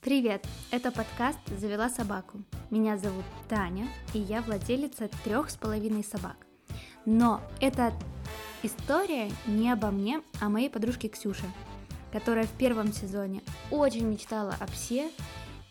Привет! Это подкаст «Завела собаку». Меня зовут Таня, и я владелица трех с половиной собак. Но эта история не обо мне, а о моей подружке Ксюше, которая в первом сезоне очень мечтала о псе,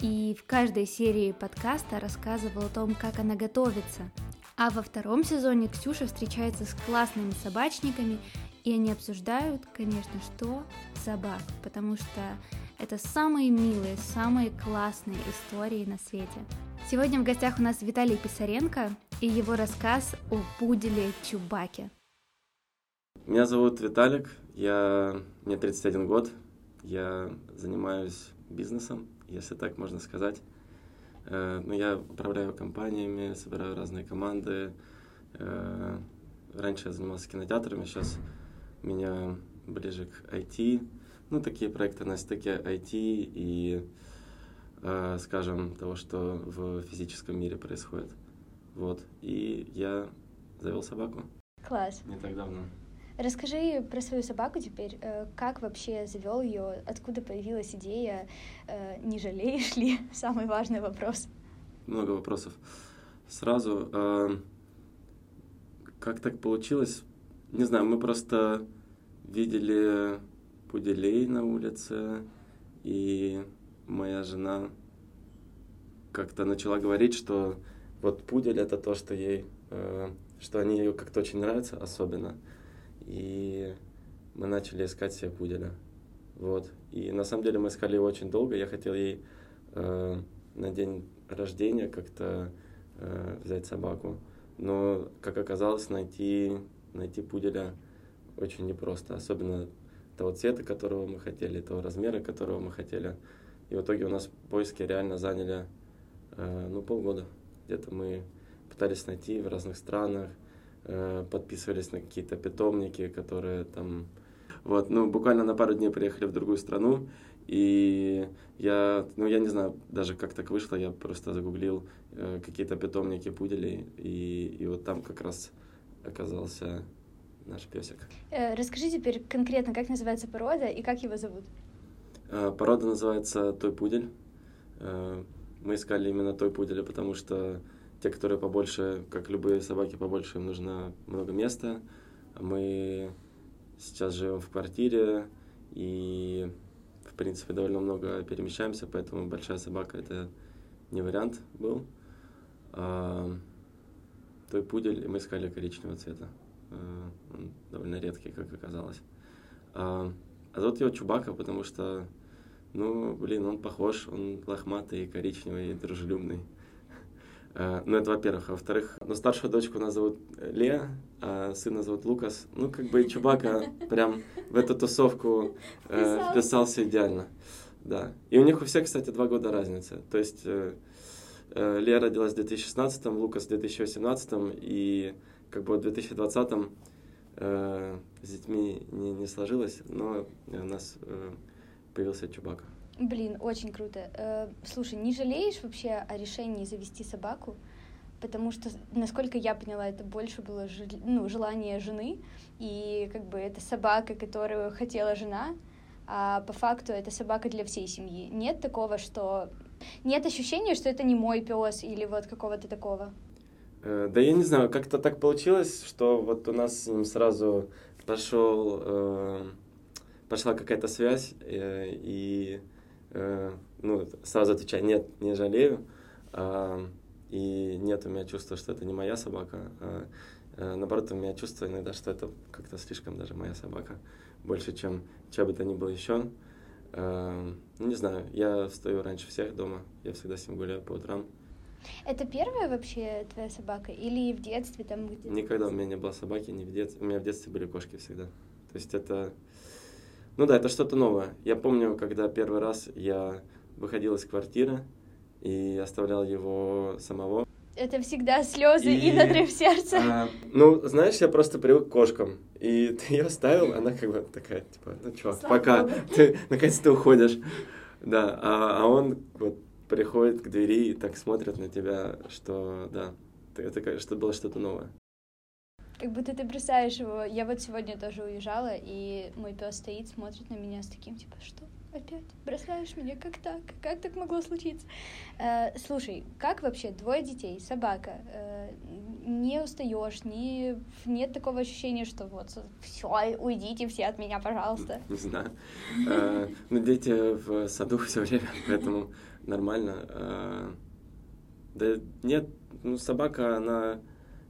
и в каждой серии подкаста рассказывала о том, как она готовится. А во втором сезоне Ксюша встречается с классными собачниками, и они обсуждают, конечно, что собак, потому что это самые милые, самые классные истории на свете. Сегодня в гостях у нас Виталий Писаренко и его рассказ о пуделе Чубаке. Меня зовут Виталик, я, мне 31 год, я занимаюсь бизнесом, если так можно сказать. Э, ну, я управляю компаниями, собираю разные команды. Э, раньше я занимался кинотеатрами, сейчас меня ближе к IT. Ну, такие проекты на стыке IT и, э, скажем, того, что в физическом мире происходит. Вот. И я завел собаку. Класс. Не так давно. Расскажи про свою собаку теперь. Э, как вообще завел ее? Откуда появилась идея? Э, не жалеешь ли? Самый важный вопрос. Много вопросов. Сразу, э, как так получилось? Не знаю, мы просто видели пуделей на улице, и моя жена как-то начала говорить, что вот пудель это то, что ей, что они ее как-то очень нравятся особенно и мы начали искать себе пуделя. Вот. И на самом деле мы искали его очень долго. Я хотел ей э, на день рождения как-то э, взять собаку. Но, как оказалось, найти, найти пуделя очень непросто. Особенно того цвета, которого мы хотели, того размера, которого мы хотели. И в итоге у нас поиски реально заняли э, ну, полгода. Где-то мы пытались найти в разных странах, Э, подписывались на какие-то питомники, которые там... Вот, ну, буквально на пару дней приехали в другую страну, и я, ну, я не знаю даже, как так вышло, я просто загуглил э, какие-то питомники пуделей, и, и вот там как раз оказался наш песик. Э, расскажи теперь конкретно, как называется порода и как его зовут? Э, порода называется той пудель. Э, мы искали именно той пуделя, потому что те, которые побольше, как любые собаки, побольше им нужно много места. Мы сейчас живем в квартире и, в принципе, довольно много перемещаемся, поэтому большая собака это не вариант был. Той пудель мы искали коричневого цвета. Он довольно редкий, как оказалось. А, а зовут его Чубака, потому что, ну, блин, он похож, он лохматый, коричневый, дружелюбный. Э, ну, это во-первых. А во-вторых, ну, старшую дочку нас зовут Лея, а сына зовут Лукас. Ну, как бы и Чубака прям в эту тусовку э, вписался идеально. Да. И у них у всех, кстати, два года разницы. То есть э, э, Лея родилась в 2016, Лукас в 2018, и как бы в 2020 э, с детьми не, не сложилось, но у нас э, появился Чубака. Блин, очень круто. Э, слушай, не жалеешь вообще о решении завести собаку? Потому что, насколько я поняла, это больше было ну, желание жены, и как бы это собака, которую хотела жена, а по факту это собака для всей семьи. Нет такого, что... Нет ощущения, что это не мой пес или вот какого-то такого? Э, да я не знаю, как-то так получилось, что вот у нас с ним сразу пошел... Э, пошла какая-то связь, и Э, ну, сразу отвечаю, нет, не жалею. А, и нет у меня чувства, что это не моя собака. А, а, наоборот, у меня чувство иногда, что это как-то слишком даже моя собака. Больше, чем чья бы то ни было еще. А, ну, не знаю, я встаю раньше всех дома. Я всегда с ним гуляю по утрам. Это первая вообще твоя собака? Или в детстве там где-то? Никогда у меня не было собаки, не в детстве. У меня в детстве были кошки всегда. То есть это ну да, это что-то новое. Я помню, когда первый раз я выходил из квартиры и оставлял его самого. Это всегда слезы и, и надрыв сердца. А, ну, знаешь, я просто привык к кошкам. И ты ее оставил, она как бы такая, типа, ну чё, Слава пока, Богу. ты наконец-то уходишь. Да, а, а он вот приходит к двери и так смотрит на тебя, что да, это что было что-то новое. Как будто ты бросаешь его. Я вот сегодня тоже уезжала, и мой пес стоит, смотрит на меня с таким, типа, что? опять бросаешь меня, как так? Как так могло случиться? Э, слушай, как вообще двое детей, собака, э, не устаешь, не, нет такого ощущения, что вот все, уйдите все от меня, пожалуйста. Не знаю. Э, ну, дети в саду все время, поэтому нормально. Э, да нет, ну, собака, она,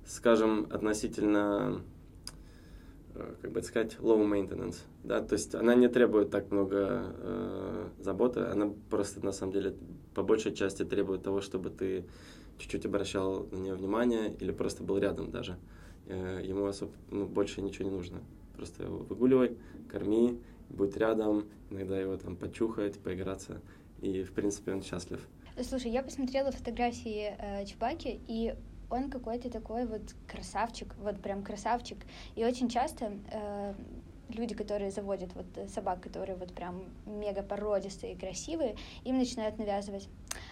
скажем, относительно Э, как бы сказать, low maintenance, да, то есть она не требует так много э, заботы, она просто на самом деле по большей части требует того, чтобы ты чуть-чуть обращал на нее внимание или просто был рядом даже. Э, ему особо ну, больше ничего не нужно. Просто его выгуливай, корми, будь рядом, иногда его там почухать, поиграться, и в принципе он счастлив. Слушай, я посмотрела фотографии э, Чебаки, и он какой-то такой вот красавчик, вот прям красавчик. И очень часто э, люди, которые заводят вот собак, которые вот прям мега породистые и красивые, им начинают навязывать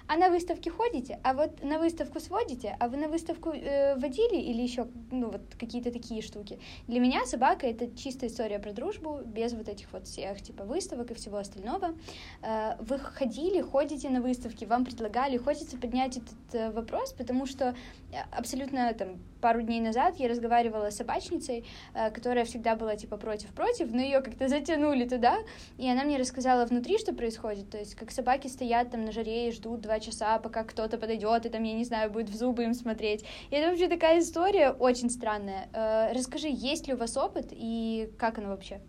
а на выставке ходите, а вот на выставку сводите, а вы на выставку э, водили или еще, ну, вот какие-то такие штуки. Для меня собака — это чистая история про дружбу, без вот этих вот всех, типа, выставок и всего остального. Э, вы ходили, ходите на выставки, вам предлагали, хочется поднять этот э, вопрос, потому что э, абсолютно, там, пару дней назад я разговаривала с собачницей, э, которая всегда была, типа, против-против, но ее как-то затянули туда, и она мне рассказала внутри, что происходит, то есть как собаки стоят там на жаре и ждут два часа, пока кто-то подойдет и там, я не знаю, будет в зубы им смотреть. И это вообще такая история очень странная. Э, расскажи, есть ли у вас опыт и как оно вообще?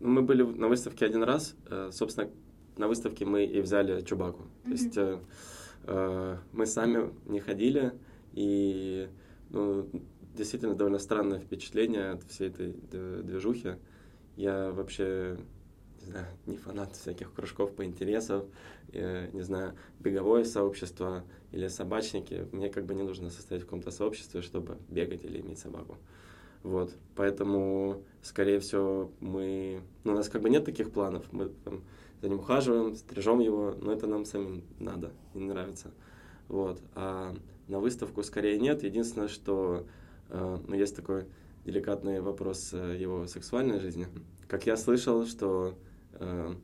Мы были на выставке один раз, э, собственно, на выставке мы и взяли Чубаку. Mm-hmm. То есть э, мы сами не ходили, и ну, действительно довольно странное впечатление от всей этой движухи. Я вообще не знаю, не фанат всяких кружков по интересам, э, не знаю, беговое сообщество или собачники. Мне как бы не нужно состоять в каком-то сообществе, чтобы бегать или иметь собаку. Вот, поэтому, скорее всего, мы... Ну, у нас как бы нет таких планов. Мы там, за ним ухаживаем, стрижем его, но это нам самим надо, не нравится. Вот. А на выставку скорее нет. Единственное, что э, ну, есть такой деликатный вопрос э, его сексуальной жизни. Как я слышал, что э,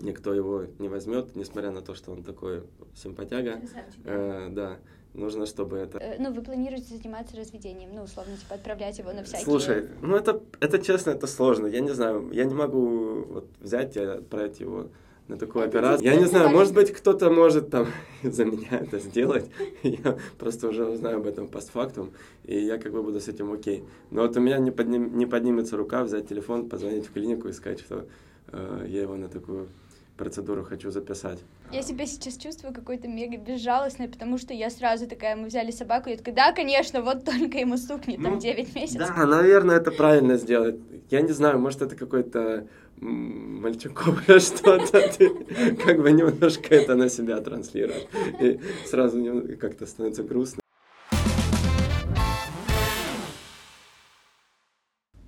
никто его не возьмет, несмотря на то, что он такой симпатяга. Э, да, нужно, чтобы это... Э, ну, вы планируете заниматься разведением, ну, условно, типа, отправлять его на всякие... Слушай, ну, это, это честно, это сложно. Я не знаю, я не могу вот взять и отправить его на такую операцию. Я не знаю, может быть, кто-то может там за меня это сделать. Я просто уже узнаю об этом постфактум, и я как бы буду с этим окей. Но вот у меня не, подним, не поднимется рука взять телефон, позвонить в клинику и сказать, что э, я его на такую процедуру хочу записать. Я себя сейчас чувствую какой-то мега безжалостной, потому что я сразу такая, мы взяли собаку, и я такая, да, конечно, вот только ему стукнет, там, ну, 9 месяцев. Да, наверное, это правильно сделать. Я не знаю, может, это какой-то мальчуковое что-то, ты как бы немножко это на себя транслируешь. И сразу как-то становится грустно.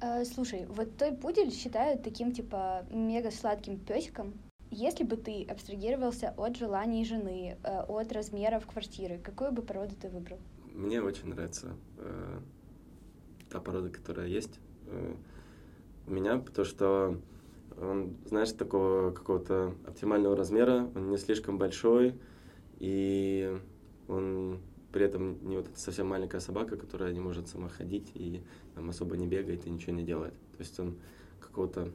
Э, слушай, вот той пудель считают таким, типа, мега сладким песиком. Если бы ты абстрагировался от желаний жены, э, от размеров квартиры, какую бы породу ты выбрал? Мне очень нравится э, та порода, которая есть э, у меня, потому что он, знаешь, такого какого-то оптимального размера, он не слишком большой, и он при этом не вот совсем маленькая собака, которая не может сама ходить и там, особо не бегает и ничего не делает. То есть он какого-то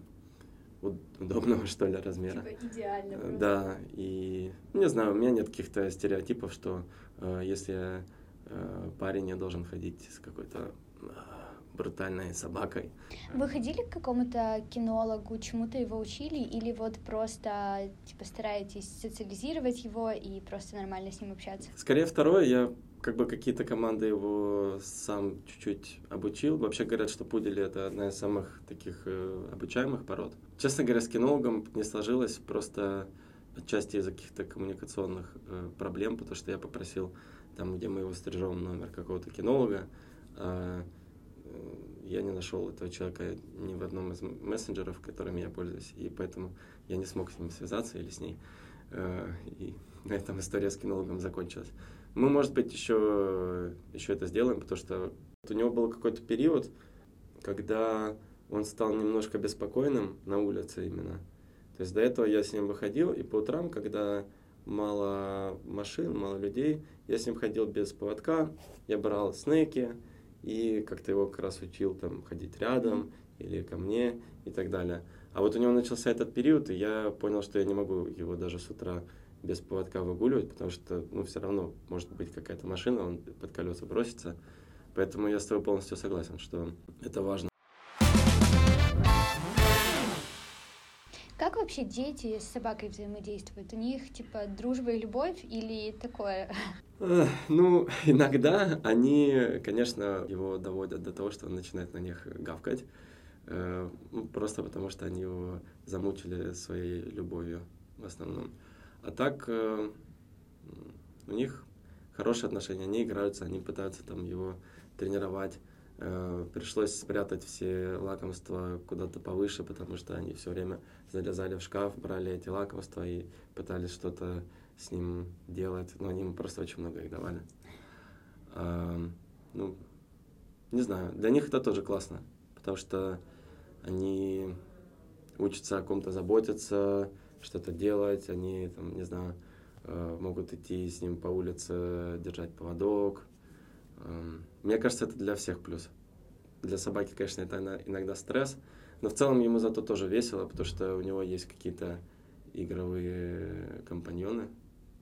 удобного, что ли, размера. Типа идеального. Да, и не знаю, у меня нет каких-то стереотипов, что э, если э, парень не должен ходить с какой-то э, брутальной собакой. Вы ходили к какому-то кинологу, чему-то его учили, или вот просто типа стараетесь социализировать его и просто нормально с ним общаться? Скорее второе, я как бы какие-то команды его сам чуть-чуть обучил. Вообще говорят, что пудели это одна из самых таких э, обучаемых пород. Честно говоря, с кинологом не сложилось просто отчасти из-за каких-то коммуникационных э, проблем, потому что я попросил там, где мы его стрижем, номер какого-то кинолога. Э, я не нашел этого человека ни в одном из мессенджеров, которыми я пользуюсь, и поэтому я не смог с ним связаться или с ней. Э, и на этом история с кинологом закончилась. Мы, может быть, еще, еще это сделаем, потому что у него был какой-то период, когда он стал немножко беспокойным на улице именно. То есть до этого я с ним выходил, и по утрам, когда мало машин, мало людей, я с ним ходил без поводка, я брал снеки и как-то его как раз учил там ходить рядом или ко мне и так далее. А вот у него начался этот период, и я понял, что я не могу его даже с утра без поводка выгуливать, потому что, ну, все равно может быть какая-то машина, он под колеса бросится. Поэтому я с тобой полностью согласен, что это важно. Как вообще дети с собакой взаимодействуют? У них типа дружба и любовь или такое? Ну, иногда они, конечно, его доводят до того, что он начинает на них гавкать. Э, ну, просто потому, что они его замучили своей любовью в основном. А так э, у них хорошие отношения, они играются, они пытаются там его тренировать. Э, пришлось спрятать все лакомства куда-то повыше, потому что они все время залезали в шкаф, брали эти лакомства и пытались что-то с ним делать. Но они ему просто очень много их давали. А, ну, не знаю, для них это тоже классно, потому что они учатся о ком-то заботиться, что-то делать, они, там, не знаю, э, могут идти с ним по улице, держать поводок, Эм, мне кажется, это для всех плюс. Для собаки, конечно, это иногда стресс, но в целом ему зато тоже весело, потому что у него есть какие-то игровые компаньоны,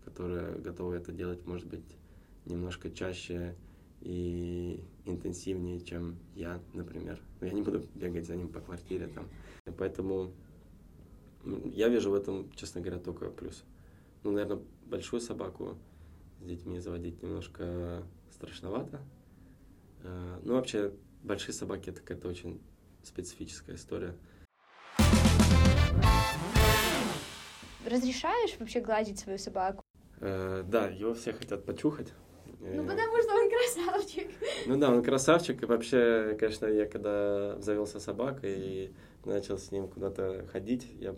которые готовы это делать, может быть, немножко чаще и интенсивнее, чем я, например. Но я не буду бегать за ним по квартире там. Поэтому я вижу в этом, честно говоря, только плюс. Ну, наверное, большую собаку с детьми заводить немножко страшновато. Э, ну, вообще, большие собаки — это какая-то очень специфическая история. Разрешаешь вообще гладить свою собаку? Э, да, его все хотят почухать. Ну, потому что он красавчик. Ну да, он красавчик. И вообще, конечно, я когда завелся собакой и начал с ним куда-то ходить, я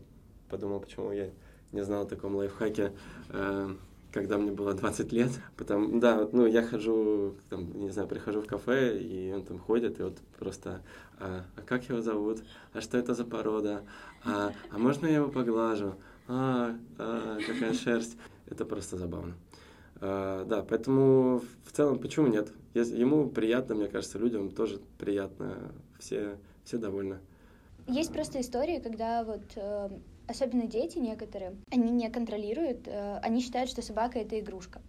подумал, почему я не знал о таком лайфхаке. Э, когда мне было 20 лет. Потому, да, ну, я хожу, там, не знаю, прихожу в кафе, и он там ходит, и вот просто, а, а как его зовут? А что это за порода? А, а можно я его поглажу? А, а какая шерсть? Это просто забавно. А, да, поэтому в целом, почему нет? Ему приятно, мне кажется, людям тоже приятно, все, все довольны. Есть просто истории, когда вот э, особенно дети некоторые, они не контролируют, э, они считают, что собака — это игрушка.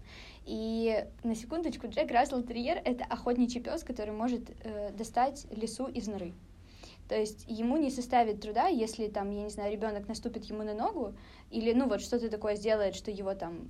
И на секундочку, Джек Рассел Терьер — это охотничий пес, который может э, достать лесу из норы. То есть ему не составит труда, если там, я не знаю, ребенок наступит ему на ногу, или, ну, вот что-то такое сделает, что его там,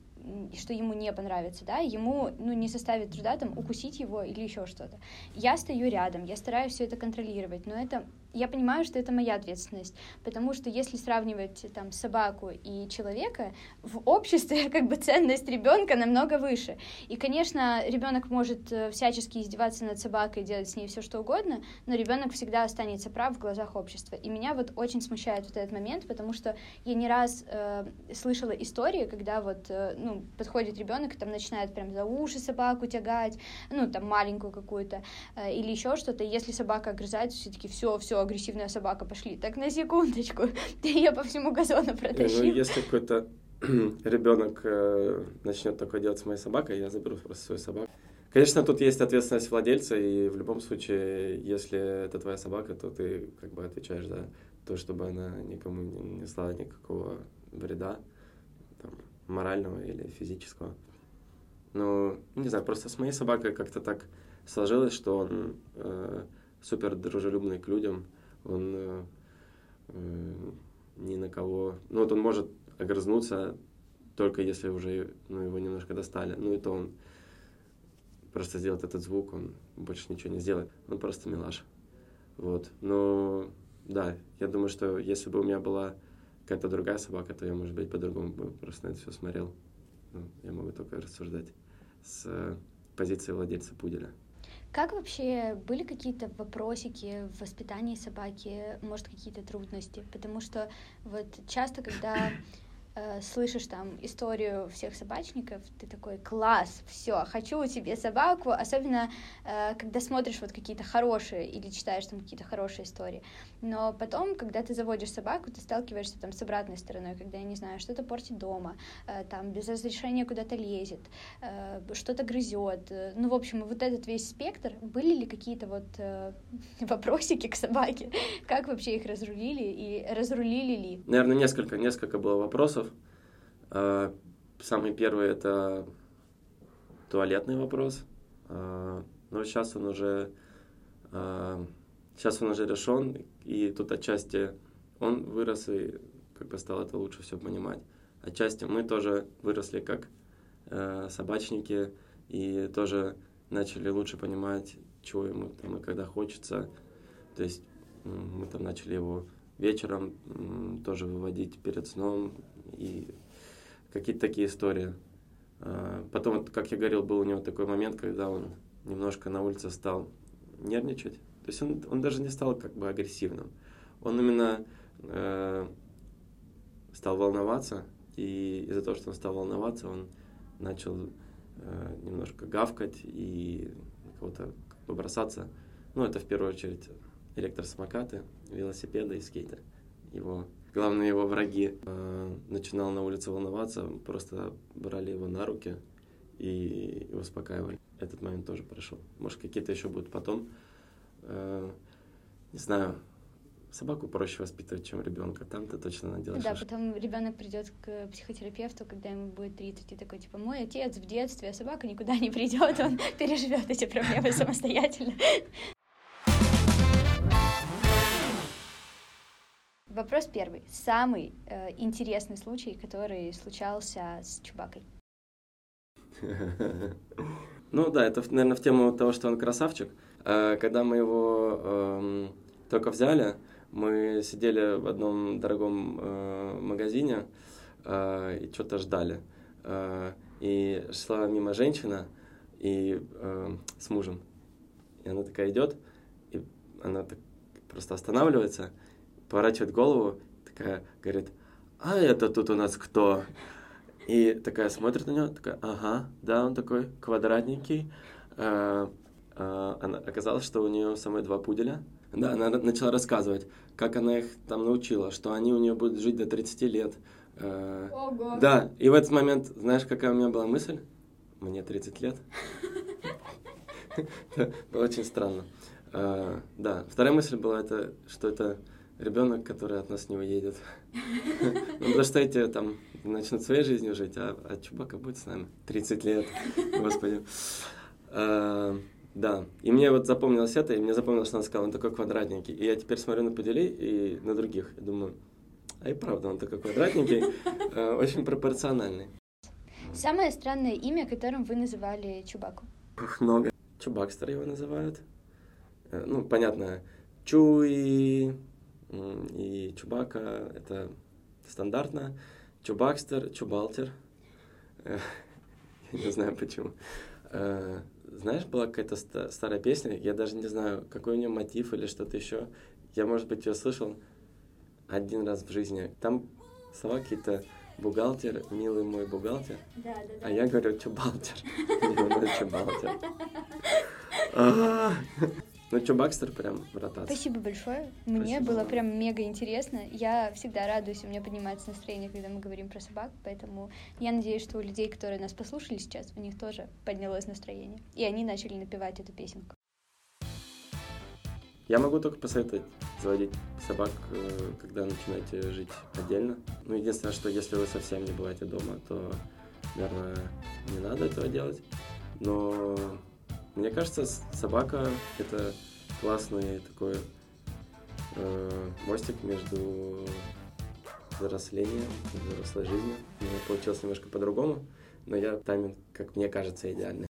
что ему не понравится, да, ему, ну, не составит труда там укусить его или еще что-то. Я стою рядом, я стараюсь все это контролировать, но это я понимаю, что это моя ответственность, потому что если сравнивать там собаку и человека, в обществе как бы ценность ребенка намного выше. И, конечно, ребенок может э, всячески издеваться над собакой, делать с ней все что угодно, но ребенок всегда останется прав в глазах общества. И меня вот очень смущает вот этот момент, потому что я не раз э, слышала истории, когда вот э, ну подходит ребенок и там начинает прям за уши собаку тягать, ну там маленькую какую-то э, или еще что-то. Если собака огрызается, все таки все, все агрессивная собака, пошли. Так на секундочку, ты ее по всему газону протащил. Ну, если какой-то ребенок э, начнет такое делать с моей собакой, я заберу просто свою собаку. Конечно, тут есть ответственность владельца, и в любом случае, если это твоя собака, то ты как бы отвечаешь за то, чтобы она никому не несла никакого вреда, там, морального или физического. Ну, не знаю, просто с моей собакой как-то так сложилось, что он э, супер дружелюбный к людям, он э, э, ни на кого... Ну вот он может огрызнуться только если уже ну, его немножко достали. Ну и то он просто сделает этот звук, он больше ничего не сделает. Он просто милаш. Вот. Но да, я думаю, что если бы у меня была какая-то другая собака, то я, может быть, по-другому бы просто на это все смотрел. Ну, я могу только рассуждать с позиции владельца пуделя. Как вообще были какие-то вопросики в воспитании собаки, может, какие-то трудности? Потому что вот часто, когда э, слышишь там историю всех собачников, ты такой, класс, все, хочу тебе собаку, особенно э, когда смотришь вот какие-то хорошие или читаешь там какие-то хорошие истории. Но потом, когда ты заводишь собаку, ты сталкиваешься там с обратной стороной, когда, я не знаю, что-то портит дома, э, там без разрешения куда-то лезет, э, что-то грызет. Ну, в общем, вот этот весь спектр, были ли какие-то вот э, вопросики к собаке, как вообще их разрулили и разрулили ли? Наверное, несколько, несколько было вопросов. А, самый первый это туалетный вопрос. А, но сейчас он уже сейчас он уже решен, и тут отчасти он вырос и как бы стал это лучше все понимать. Отчасти мы тоже выросли как э, собачники и тоже начали лучше понимать, чего ему там и когда хочется. То есть мы там начали его вечером тоже выводить перед сном и какие-то такие истории. А, потом, как я говорил, был у него такой момент, когда он немножко на улице стал нервничать. То есть он, он даже не стал как бы агрессивным. Он именно э, стал волноваться, и из-за того, что он стал волноваться, он начал э, немножко гавкать и кого-то как бы бросаться. Ну, это в первую очередь электросамокаты, велосипеды и скейты. Его, главные его враги. Э, начинал на улице волноваться, просто брали его на руки и, успокаивали. Этот момент тоже прошел. Может, какие-то еще будут потом. Э, не знаю, собаку проще воспитывать, чем ребенка. Там ты точно наделаешь. Да, потом ребенок придет к психотерапевту, когда ему будет 30, и такой, типа, мой отец в детстве, а собака никуда не придет, он переживет эти проблемы самостоятельно. Вопрос первый. Самый э, интересный случай, который случался с Чубакой. Ну да, это, наверное, в тему того, что он красавчик. Э, когда мы его эм, только взяли, мы сидели в одном дорогом э, магазине э, и что-то ждали. И шла мимо женщина и с мужем. И она такая идет, и она так просто останавливается, поворачивает голову, такая говорит, а это тут у нас кто? И такая смотрит на него, такая, ага, да, он такой квадратненький. А, а, она, оказалось, что у нее самой два пуделя. Да, она начала рассказывать, как она их там научила, что они у нее будут жить до 30 лет. А, Ого. Да, и в этот момент, знаешь, какая у меня была мысль? Мне 30 лет. Было очень странно. Да, вторая мысль была, это, что это ребенок, который от нас не уедет. Ну, потому что эти там начнут своей жизнью жить, а, а Чубака будет с нами 30 лет, господи. А, да, и мне вот запомнилось это, и мне запомнилось, что она сказала, он такой квадратненький. И я теперь смотрю на Пуделей и на других, и думаю, а и правда, он такой квадратненький, а, очень пропорциональный. Самое странное имя, которым вы называли Чубаку? Много. Чубакстер его называют. Э, ну, понятно, Чуи, и Чубака — это стандартно. Чубакстер, Чубалтер. Э, я не знаю почему. Э, знаешь, была какая-то старая песня, я даже не знаю, какой у нее мотив или что-то еще. Я, может быть, ее слышал один раз в жизни. Там слова какие-то бухгалтер, милый мой бухгалтер. Да, да, да. А я говорю, чубалтер. Чубалтер. Ну что, Бакстер прям в ротации. Спасибо большое. Мне Спасибо было прям мега интересно. Я всегда радуюсь, у меня поднимается настроение, когда мы говорим про собак, поэтому я надеюсь, что у людей, которые нас послушали сейчас, у них тоже поднялось настроение, и они начали напевать эту песенку. Я могу только посоветовать заводить собак, э, когда начинаете жить отдельно. Ну, единственное, что если вы совсем не бываете дома, то, наверное, не надо этого делать. Но мне кажется, собака — это классный такой э, мостик между взрослением взрослой жизнью. У меня получилось немножко по-другому, но я тайминг, как мне кажется, идеальный.